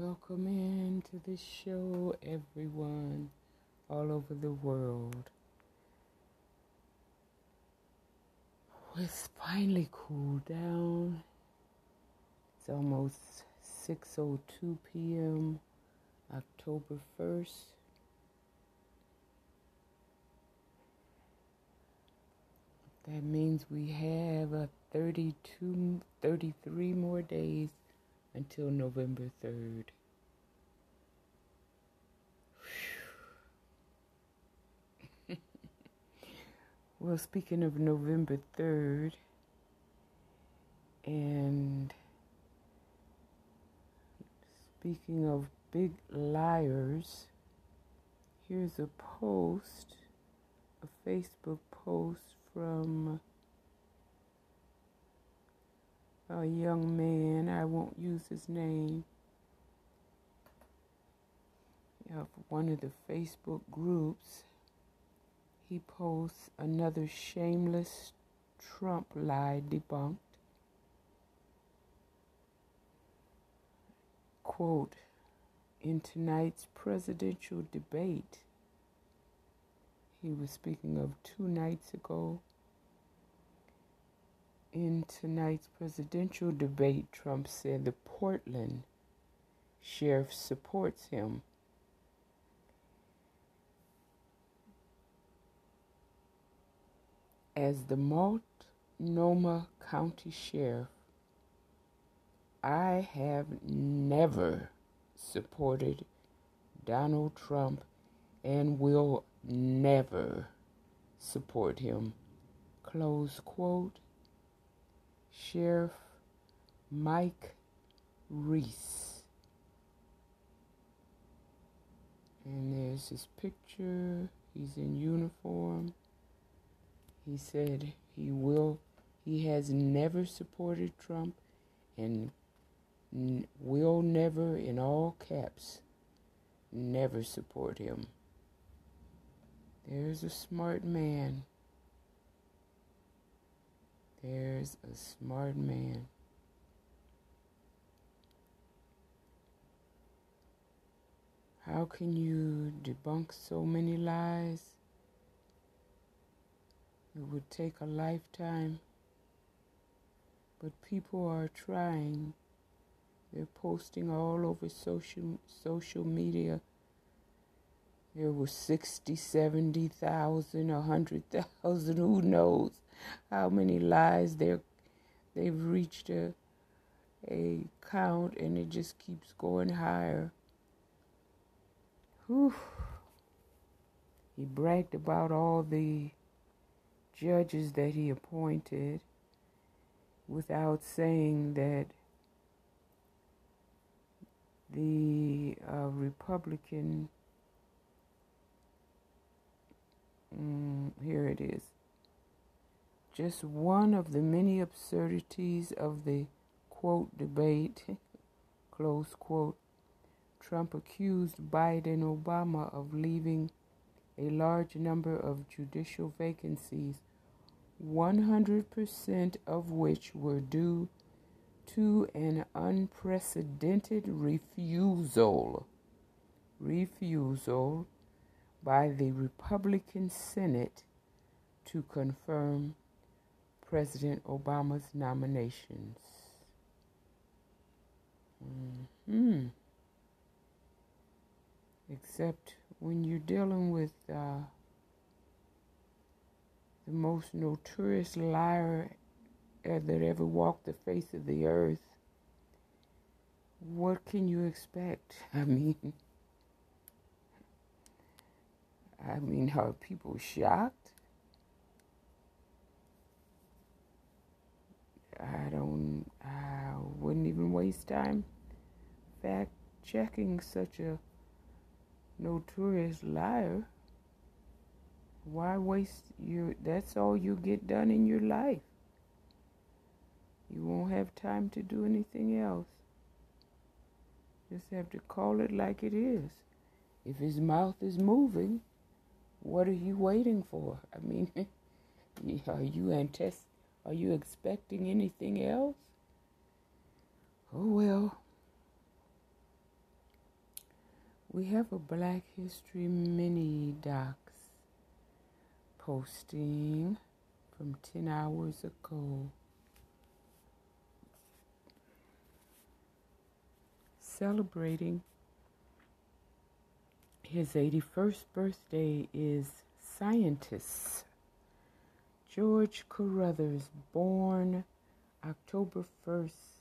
Welcome into the show, everyone, all over the world. Oh, it's finally cooled down. It's almost 6:02 p.m. October 1st. That means we have a 32 33 more days until November 3rd. well, speaking of November 3rd, and speaking of big liars, here's a post, a Facebook post from a young man, I won't use his name, of one of the Facebook groups. He posts another shameless Trump lie debunked. Quote In tonight's presidential debate, he was speaking of two nights ago in tonight's presidential debate, Trump said the Portland sheriff supports him. As the Multnomah County Sheriff, I have never supported Donald Trump and will never support him. Close quote. Sheriff Mike Reese. And there's his picture. He's in uniform. He said he will, he has never supported Trump and n- will never, in all caps, never support him. There's a smart man. There's a smart man. How can you debunk so many lies? It would take a lifetime. But people are trying. They're posting all over social social media. There were 60, 70,000, 100,000, who knows how many lies they're, they've reached a, a count and it just keeps going higher. Whew. He bragged about all the judges that he appointed without saying that the uh, Republican, mm, here it is, just one of the many absurdities of the quote debate, close quote. Trump accused Biden Obama of leaving a large number of judicial vacancies, 100% of which were due to an unprecedented refusal refusal by the Republican Senate to confirm President Obama's nominations. hmm Except when you're dealing with uh, the most notorious liar that ever walked the face of the earth, what can you expect? I mean, I mean, are people shocked? I don't, I wouldn't even waste time fact checking such a notorious liar. Why waste your, that's all you get done in your life. You won't have time to do anything else. Just have to call it like it is. If his mouth is moving, what are you waiting for? I mean, are you anticipating? Are you expecting anything else? Oh well. We have a Black History mini docs posting from 10 hours ago. Celebrating his 81st birthday is scientist George Carruthers, born October 1st,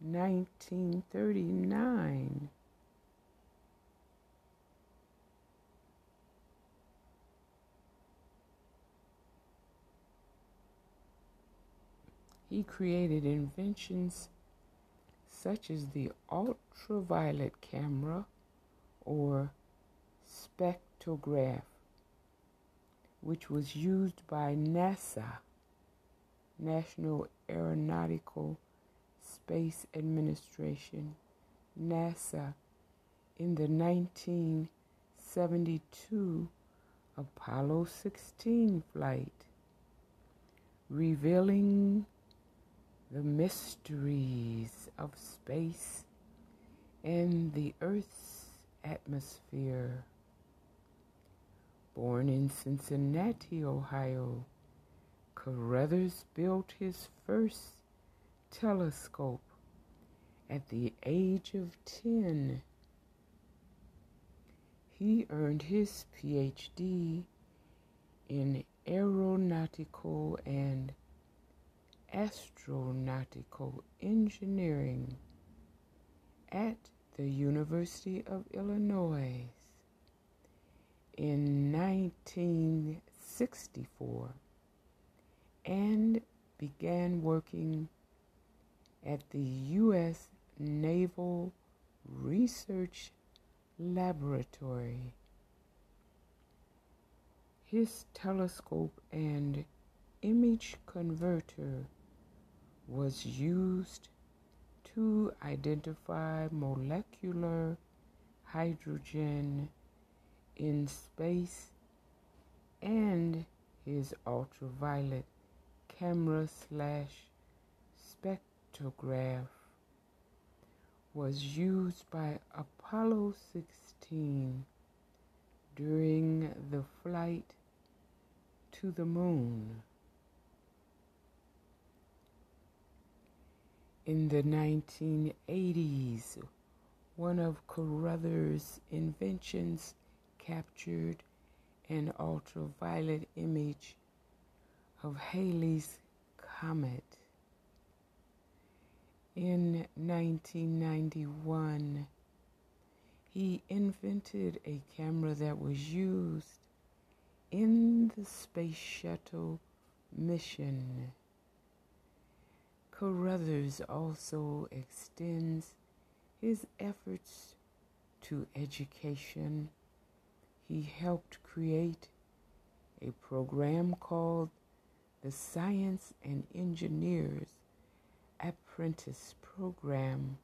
1939. He created inventions such as the ultraviolet camera or spectrograph, which was used by NASA, National Aeronautical Space Administration, NASA, in the 1972 Apollo 16 flight, revealing the mysteries of space and the Earth's atmosphere. Born in Cincinnati, Ohio, Carruthers built his first telescope at the age of 10. He earned his PhD in aeronautical and astronautical engineering at the University of Illinois in 1964 and began working at the U.S. Naval Research Laboratory. His telescope and image converter was used to identify molecular hydrogen in space and his ultraviolet camera slash spectrograph was used by Apollo 16 during the flight to the moon. In the 1980s, one of Carruthers' inventions captured an ultraviolet image of Halley's Comet. In 1991, he invented a camera that was used in the Space Shuttle mission. Carruthers also extends his efforts to education. He helped create a program called the Science and Engineers Apprentice Program,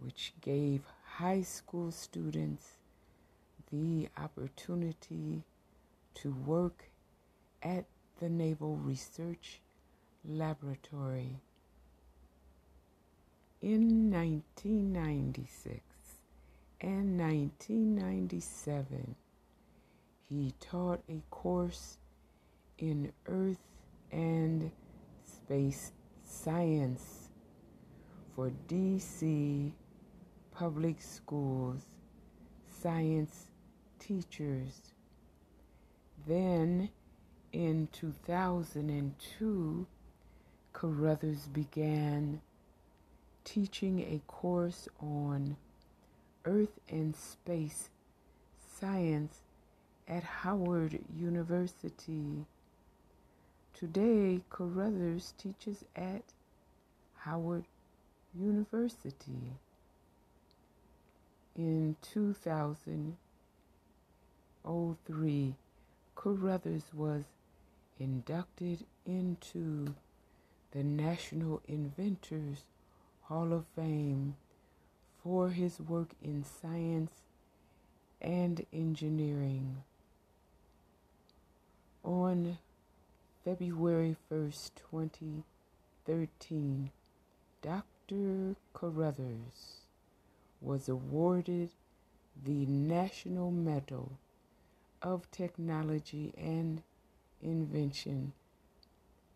which gave high school students the opportunity to work at the Naval Research Laboratory. In 1996 and 1997, he taught a course in Earth and Space Science for DC Public Schools science teachers. Then in 2002, Carruthers began teaching a course on Earth and Space Science at Howard University. Today, Carruthers teaches at Howard University. In 2003, Carruthers was inducted into the National Inventors Hall of Fame for his work in science and engineering. On February 1st, 2013, Dr. Carruthers was awarded the National Medal of Technology and Invention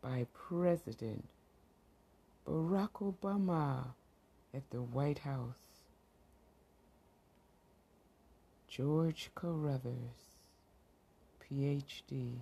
by President Barack Obama at the White House. George Carruthers, PhD.